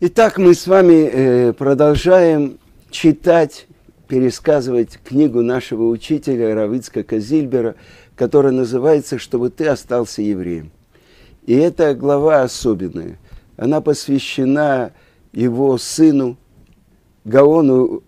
Итак, мы с вами э, продолжаем читать, пересказывать книгу нашего учителя Равицка Зильбера, которая называется «Чтобы ты остался евреем». И эта глава особенная. Она посвящена его сыну Гаону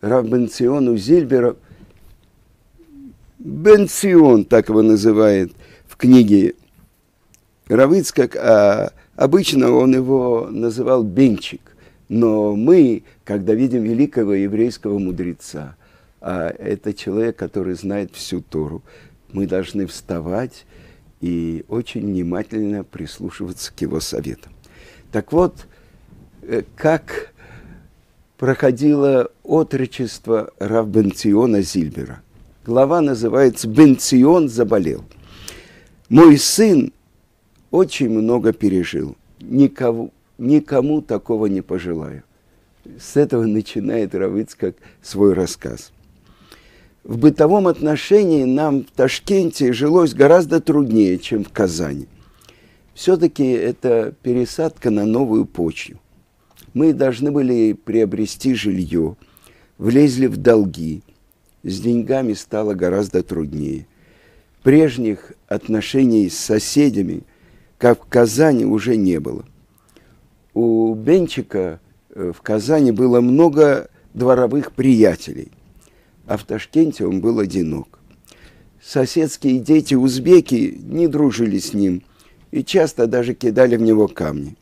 Равбенциону Зильберу. Бенцион, так его называет в книге Равицкак, а Обычно он его называл Бенчик, но мы, когда видим великого еврейского мудреца, а это человек, который знает всю Тору, мы должны вставать и очень внимательно прислушиваться к его советам. Так вот, э, как проходило отрочество Равбенциона Зильбера. Глава называется «Бенцион заболел». Мой сын очень много пережил. Никого, никому такого не пожелаю. С этого начинает Равыцкак свой рассказ. В бытовом отношении нам в Ташкенте жилось гораздо труднее, чем в Казани. Все-таки это пересадка на новую почву. Мы должны были приобрести жилье, влезли в долги. С деньгами стало гораздо труднее. Прежних отношений с соседями как в Казани уже не было. У Бенчика э, в Казани было много дворовых приятелей, а в Ташкенте он был одинок. Соседские дети узбеки не дружили с ним и часто даже кидали в него камни.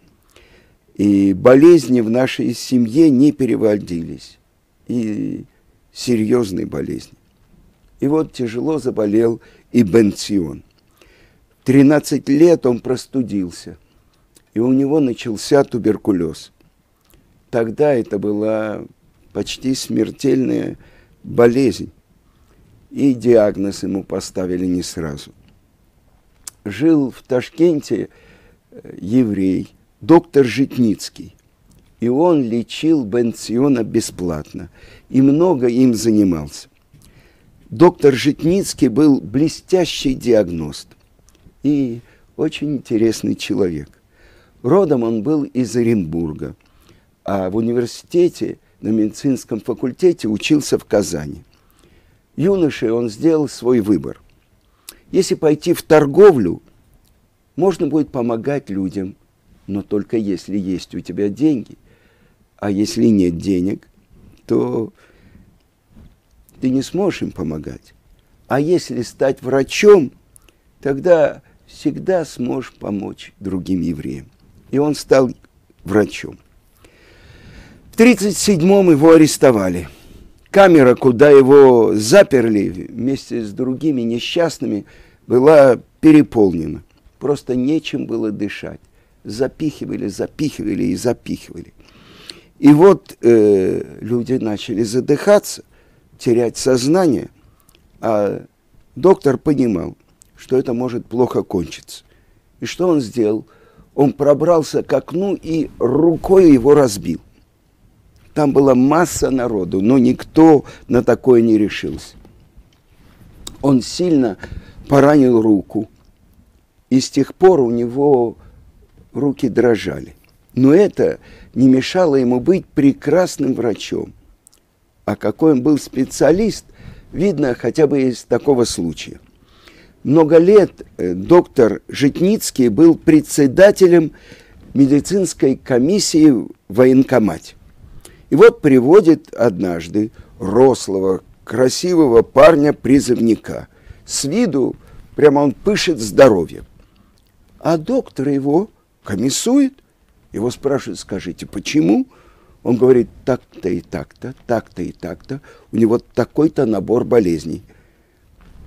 И болезни в нашей семье не переводились. И серьезные болезни. И вот тяжело заболел и Бенцион. 13 лет он простудился, и у него начался туберкулез. Тогда это была почти смертельная болезнь, и диагноз ему поставили не сразу. Жил в Ташкенте э, еврей, доктор Житницкий, и он лечил Бенциона бесплатно, и много им занимался. Доктор Житницкий был блестящий диагност и очень интересный человек. Родом он был из Оренбурга, а в университете на медицинском факультете учился в Казани. Юношей он сделал свой выбор. Если пойти в торговлю, можно будет помогать людям, но только если есть у тебя деньги. А если нет денег, то ты не сможешь им помогать. А если стать врачом, тогда всегда сможешь помочь другим евреям. И он стал врачом. В 1937-м его арестовали. Камера, куда его заперли вместе с другими несчастными, была переполнена. Просто нечем было дышать. Запихивали, запихивали и запихивали. И вот э, люди начали задыхаться, терять сознание, а доктор понимал – что это может плохо кончиться. И что он сделал? Он пробрался к окну и рукой его разбил. Там была масса народу, но никто на такое не решился. Он сильно поранил руку, и с тех пор у него руки дрожали. Но это не мешало ему быть прекрасным врачом. А какой он был специалист, видно хотя бы из такого случая много лет э, доктор Житницкий был председателем медицинской комиссии в военкомате. И вот приводит однажды рослого, красивого парня-призывника. С виду прямо он пышет здоровьем. А доктор его комиссует. Его спрашивают, скажите, почему? Он говорит, так-то и так-то, так-то и так-то. У него такой-то набор болезней –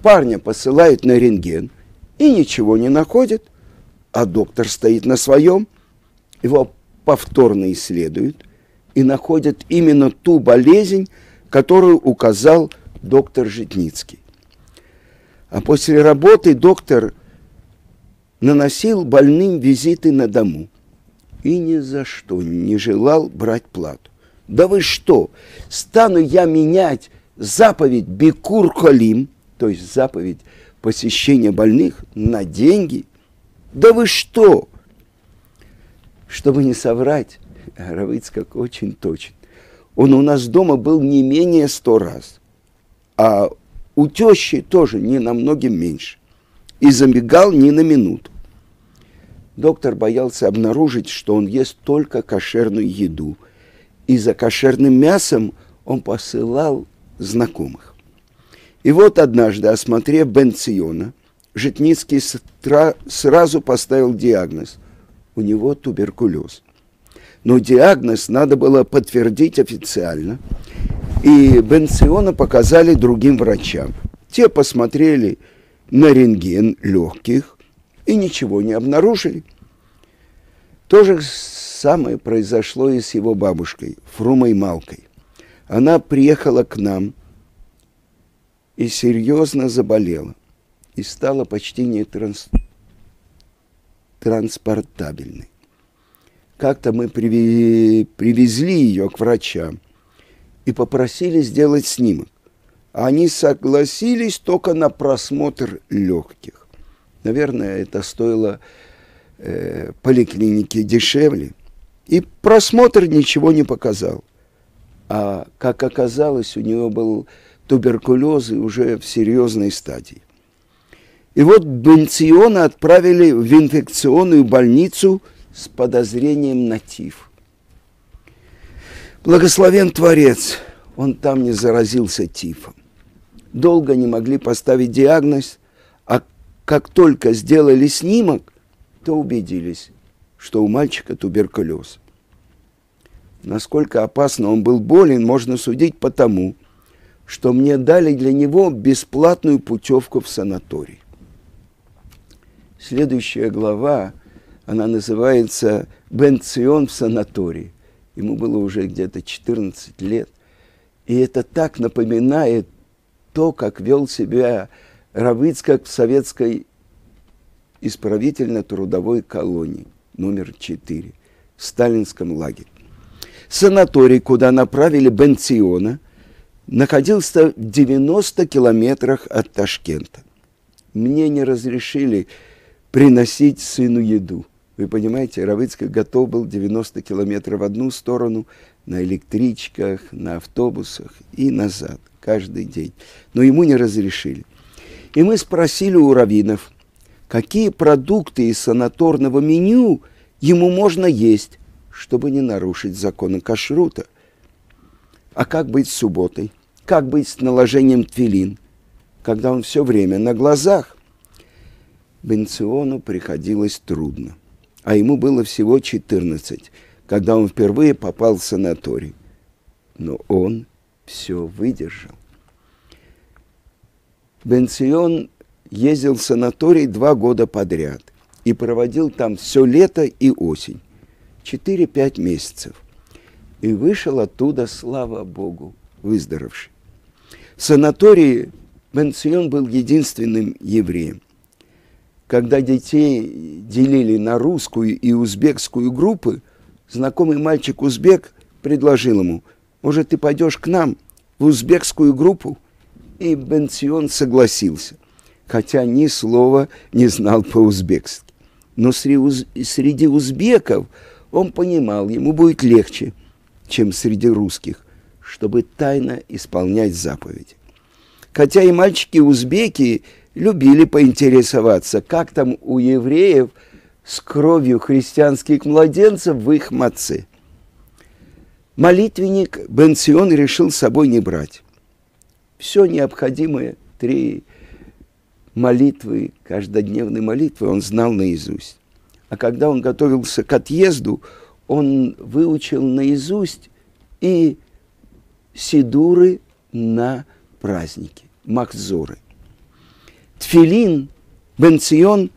парня посылают на рентген и ничего не находят, а доктор стоит на своем, его повторно исследуют и находят именно ту болезнь, которую указал доктор Житницкий. А после работы доктор наносил больным визиты на дому и ни за что не желал брать плату. Да вы что, стану я менять заповедь Бекур Халим – то есть заповедь посещения больных на деньги. Да вы что? Чтобы не соврать, Равыцкак очень точен. Он у нас дома был не менее сто раз, а у тещи тоже не намного меньше. И забегал не на минуту. Доктор боялся обнаружить, что он ест только кошерную еду. И за кошерным мясом он посылал знакомых. И вот однажды, осмотрев Бенциона, Житницкий сразу поставил диагноз. У него туберкулез. Но диагноз надо было подтвердить официально. И Бенциона показали другим врачам. Те посмотрели на рентген легких и ничего не обнаружили. То же самое произошло и с его бабушкой, Фрумой Малкой. Она приехала к нам и серьезно заболела, и стала почти не транс... транспортабельной. Как-то мы привезли, привезли ее к врачам и попросили сделать снимок. Они согласились только на просмотр легких. Наверное, это стоило э, поликлинике дешевле. И просмотр ничего не показал. А как оказалось, у него был туберкулез и уже в серьезной стадии. И вот Бенциона отправили в инфекционную больницу с подозрением на тиф. Благословен Творец, он там не заразился тифом. Долго не могли поставить диагноз, а как только сделали снимок, то убедились, что у мальчика туберкулез. Насколько опасно он был болен, можно судить по тому, что мне дали для него бесплатную путевку в санаторий. Следующая глава, она называется «Бенцион в санатории». Ему было уже где-то 14 лет. И это так напоминает то, как вел себя Равыцкак в советской исправительно-трудовой колонии номер 4 в сталинском лагере. Санаторий, куда направили Бенциона, находился в 90 километрах от Ташкента. Мне не разрешили приносить сыну еду. Вы понимаете, Равыцкий готов был 90 километров в одну сторону, на электричках, на автобусах и назад каждый день. Но ему не разрешили. И мы спросили у раввинов, какие продукты из санаторного меню ему можно есть, чтобы не нарушить законы кашрута. А как быть с субботой? Как быть с наложением твилин, когда он все время на глазах? Бенциону приходилось трудно, а ему было всего 14, когда он впервые попал в санаторий. Но он все выдержал. Бенцион ездил в санаторий два года подряд и проводил там все лето и осень, 4-5 месяцев. И вышел оттуда, слава Богу, выздоровевший. В санатории Бенцион был единственным евреем – когда детей делили на русскую и узбекскую группы, знакомый мальчик-узбек предложил ему, может, ты пойдешь к нам в узбекскую группу? И Бенцион согласился, хотя ни слова не знал по-узбекски. Но среди узбеков он понимал, ему будет легче, чем среди русских, чтобы тайно исполнять заповеди. Хотя и мальчики-узбеки любили поинтересоваться, как там у евреев с кровью христианских младенцев в их маце. Молитвенник Бенцион решил с собой не брать. Все необходимое, три молитвы, каждодневные молитвы он знал наизусть. А когда он готовился к отъезду, он выучил наизусть и сидуры на праздники, махзоры – Тфилин Бенцион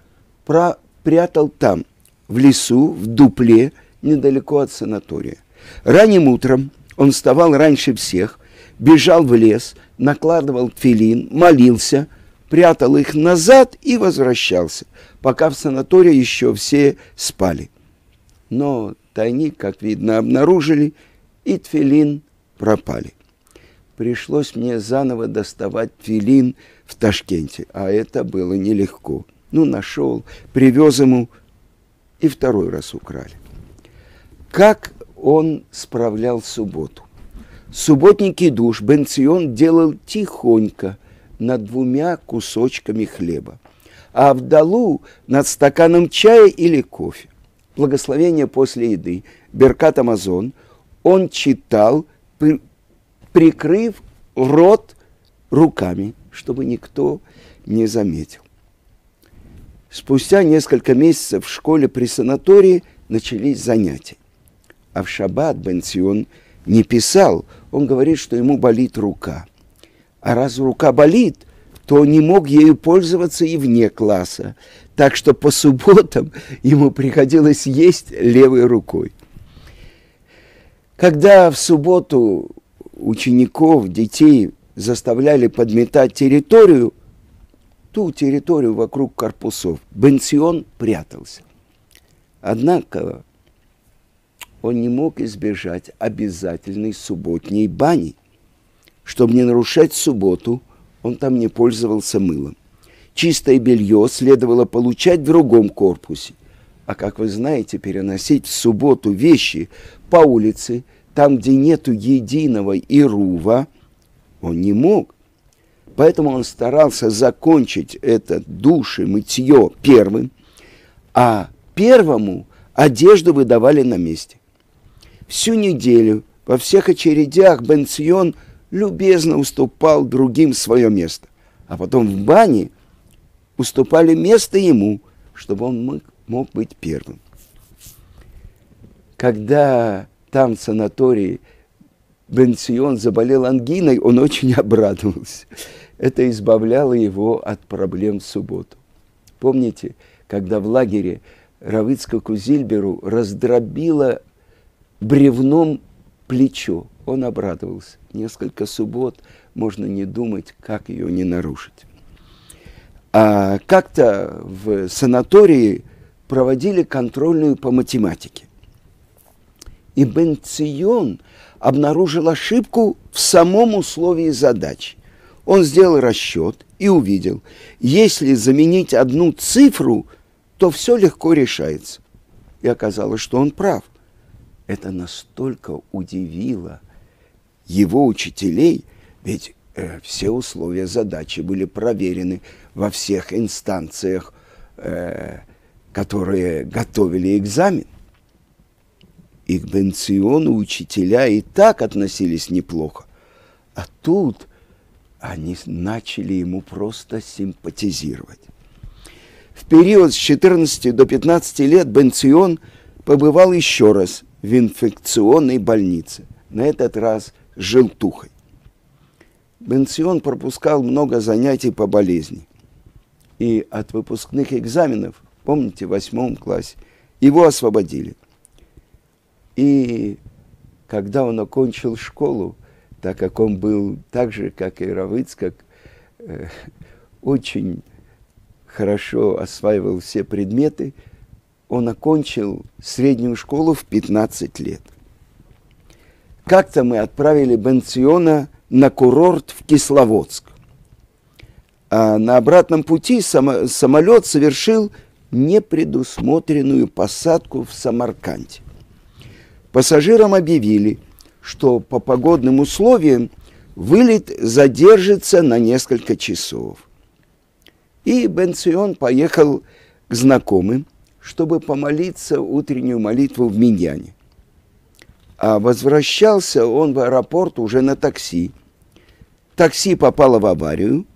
прятал там, в лесу, в дупле, недалеко от санатория. Ранним утром он вставал раньше всех, бежал в лес, накладывал тфилин, молился, прятал их назад и возвращался, пока в санатории еще все спали. Но тайник, как видно, обнаружили, и тфилин пропали. Пришлось мне заново доставать тфилин – в Ташкенте, а это было нелегко. Ну, нашел, привез ему, и второй раз украли. Как он справлял субботу. Субботники душ Бенцион делал тихонько над двумя кусочками хлеба, а Авдалу над стаканом чая или кофе. Благословение после еды, Беркат Амазон, он читал, при, прикрыв рот руками, чтобы никто не заметил. Спустя несколько месяцев в школе при санатории начались занятия. А в шаббат Бенцион не писал, он говорит, что ему болит рука. А раз рука болит, то он не мог ею пользоваться и вне класса. Так что по субботам ему приходилось есть левой рукой. Когда в субботу учеников, детей заставляли подметать территорию, ту территорию вокруг корпусов, Бенцион прятался. Однако он не мог избежать обязательной субботней бани. Чтобы не нарушать субботу, он там не пользовался мылом. Чистое белье следовало получать в другом корпусе. А как вы знаете, переносить в субботу вещи по улице, там, где нету единого ирува, он не мог. Поэтому он старался закончить это и мытье первым, а первому одежду выдавали на месте. Всю неделю во всех очередях Бенцион любезно уступал другим свое место, а потом в бане уступали место ему, чтобы он мог, быть первым. Когда там в санатории Бенцион заболел ангиной, он очень обрадовался. Это избавляло его от проблем в субботу. Помните, когда в лагере Равицка Кузильберу раздробила бревном плечо, он обрадовался. Несколько суббот можно не думать, как ее не нарушить. А как-то в санатории проводили контрольную по математике. И Бенцион обнаружил ошибку в самом условии задачи. Он сделал расчет и увидел, если заменить одну цифру, то все легко решается. И оказалось, что он прав. Это настолько удивило его учителей, ведь э, все условия задачи были проверены во всех инстанциях, э, которые готовили экзамен. И к Бенциону учителя и так относились неплохо. А тут они начали ему просто симпатизировать. В период с 14 до 15 лет Бенцион побывал еще раз в инфекционной больнице, на этот раз желтухой. Бенцион пропускал много занятий по болезни. И от выпускных экзаменов, помните, в восьмом классе, его освободили. И когда он окончил школу, так как он был так же, как и Равыцкак, э, очень хорошо осваивал все предметы, он окончил среднюю школу в 15 лет. Как-то мы отправили Бенциона на курорт в Кисловодск. А на обратном пути само, самолет совершил непредусмотренную посадку в Самарканде. Пассажирам объявили – что по погодным условиям вылет задержится на несколько часов. И Бенцион поехал к знакомым, чтобы помолиться утреннюю молитву в Миньяне. А возвращался он в аэропорт уже на такси. Такси попало в аварию.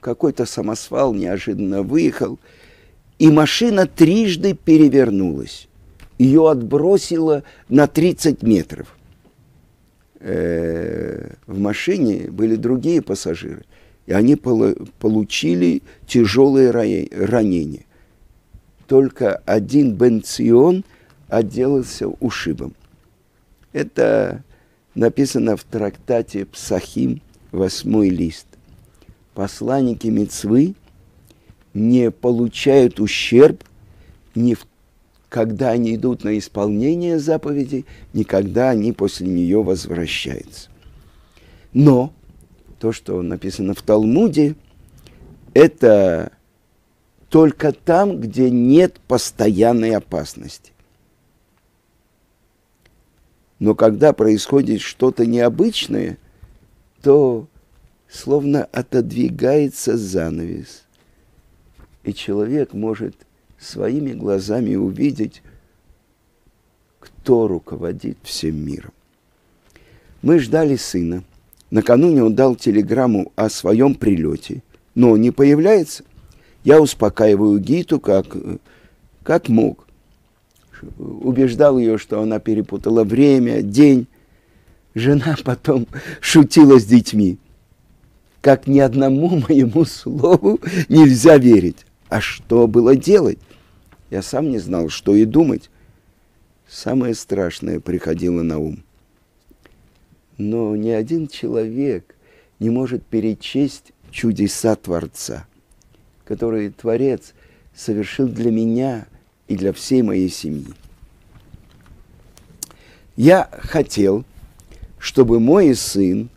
Какой-то самосвал неожиданно выехал, и машина трижды перевернулась ее отбросило на 30 метров. Э, в машине были другие пассажиры, и они получили тяжелые ранения. Только один Бенцион отделался ушибом. Это написано в трактате Псахим, восьмой лист. Посланники Мецвы не получают ущерб ни в когда они идут на исполнение заповеди, никогда они после нее возвращаются. Но то, что написано в Талмуде, это только там, где нет постоянной опасности. Но когда происходит что-то необычное, то словно отодвигается занавес. И человек может своими глазами увидеть, кто руководит всем миром. Мы ждали сына. Накануне он дал телеграмму о своем прилете, но он не появляется. Я успокаиваю Гиту как, как мог. Убеждал ее, что она перепутала время, день. Жена потом шутила с детьми. Как ни одному моему слову нельзя верить. А что было делать? Я сам не знал, что и думать. Самое страшное приходило на ум. Но ни один человек не может перечесть чудеса Творца, которые Творец совершил для меня и для всей моей семьи. Я хотел, чтобы мой сын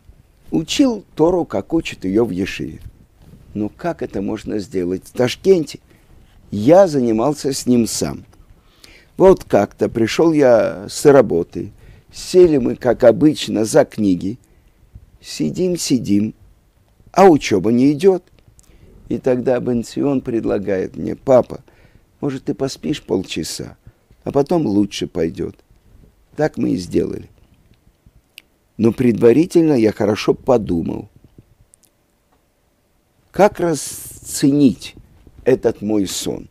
учил Тору, как учит ее в Ешиве. Но как это можно сделать в Ташкенте? Я занимался с ним сам. Вот как-то пришел я с работы, сели мы, как обычно, за книги, сидим, сидим, а учеба не идет. И тогда Бенцион предлагает мне, папа, может, ты поспишь полчаса, а потом лучше пойдет. Так мы и сделали. Но предварительно я хорошо подумал, как расценить этот мой сон.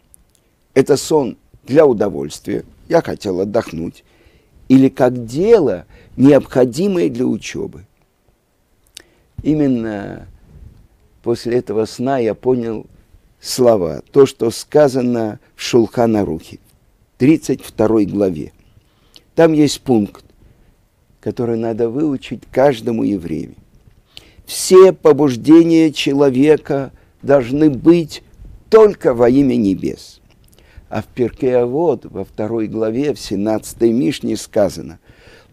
Это сон для удовольствия, я хотел отдохнуть, или как дело, необходимое для учебы. Именно после этого сна я понял слова, то, что сказано в Шулхана Рухе, 32 главе. Там есть пункт, который надо выучить каждому еврею. Все побуждения человека должны быть только во имя небес. А в Перкеавод, во второй главе, в 17 Мишне сказано,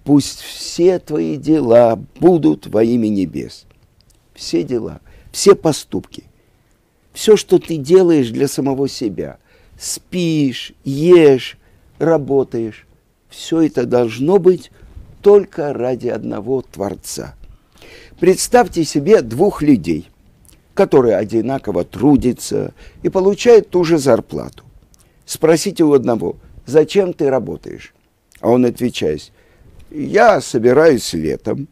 «Пусть все твои дела будут во имя небес». Все дела, все поступки, все, что ты делаешь для самого себя, спишь, ешь, работаешь, все это должно быть только ради одного Творца. Представьте себе двух людей – который одинаково трудится и получает ту же зарплату. Спросите у одного, зачем ты работаешь? А он отвечает, я собираюсь летом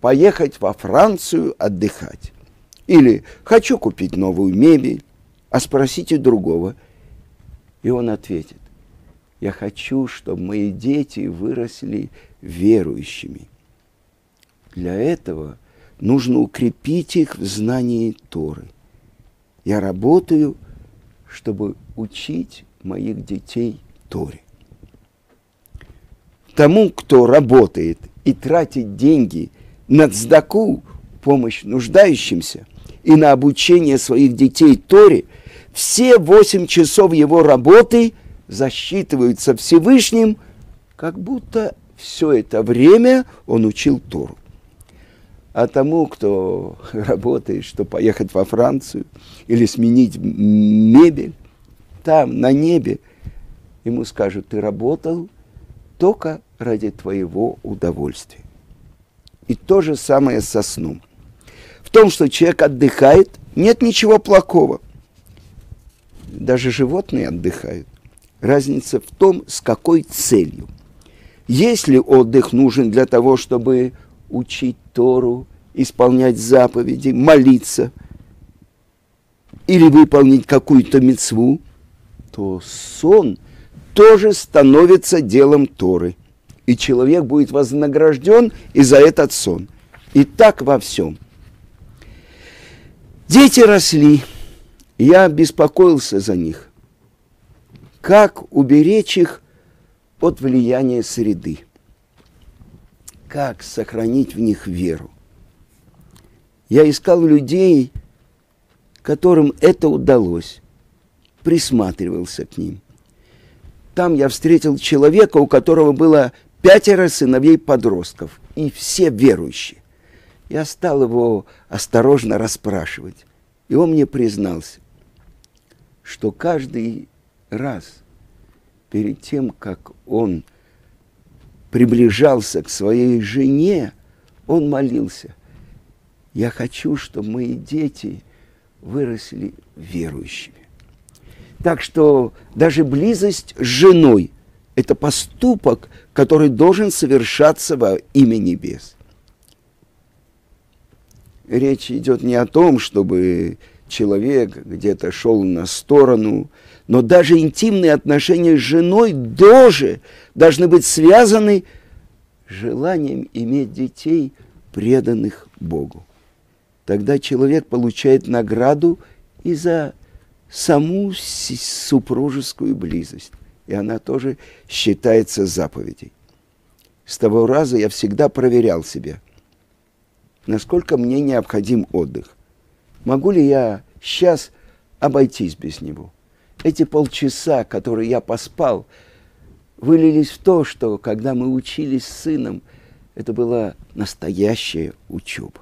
поехать во Францию отдыхать. Или хочу купить новую мебель, а спросите другого. И он ответит, я хочу, чтобы мои дети выросли верующими. Для этого – нужно укрепить их в знании Торы. Я работаю, чтобы учить моих детей Торе. Тому, кто работает и тратит деньги на цдаку, помощь нуждающимся, и на обучение своих детей Торе, все восемь часов его работы засчитываются Всевышним, как будто все это время он учил Тору. А тому, кто работает, что поехать во Францию или сменить мебель, там, на небе, ему скажут, ты работал только ради твоего удовольствия. И то же самое со сном. В том, что человек отдыхает, нет ничего плохого. Даже животные отдыхают. Разница в том, с какой целью. Если отдых нужен для того, чтобы учить Тору, исполнять заповеди, молиться или выполнить какую-то мецву, то сон тоже становится делом Торы. И человек будет вознагражден и за этот сон. И так во всем. Дети росли, я беспокоился за них. Как уберечь их от влияния среды? как сохранить в них веру. Я искал людей, которым это удалось, присматривался к ним. Там я встретил человека, у которого было пятеро сыновей подростков, и все верующие. Я стал его осторожно расспрашивать, и он мне признался, что каждый раз перед тем, как он приближался к своей жене, он молился. Я хочу, чтобы мои дети выросли верующими. Так что даже близость с женой – это поступок, который должен совершаться во имя небес. Речь идет не о том, чтобы человек где-то шел на сторону, но даже интимные отношения с женой тоже должны быть связаны желанием иметь детей, преданных Богу. Тогда человек получает награду и за саму супружескую близость. И она тоже считается заповедей. С того раза я всегда проверял себя, насколько мне необходим отдых. Могу ли я сейчас обойтись без него? Эти полчаса, которые я поспал, вылились в то, что когда мы учились с сыном, это была настоящая учеба.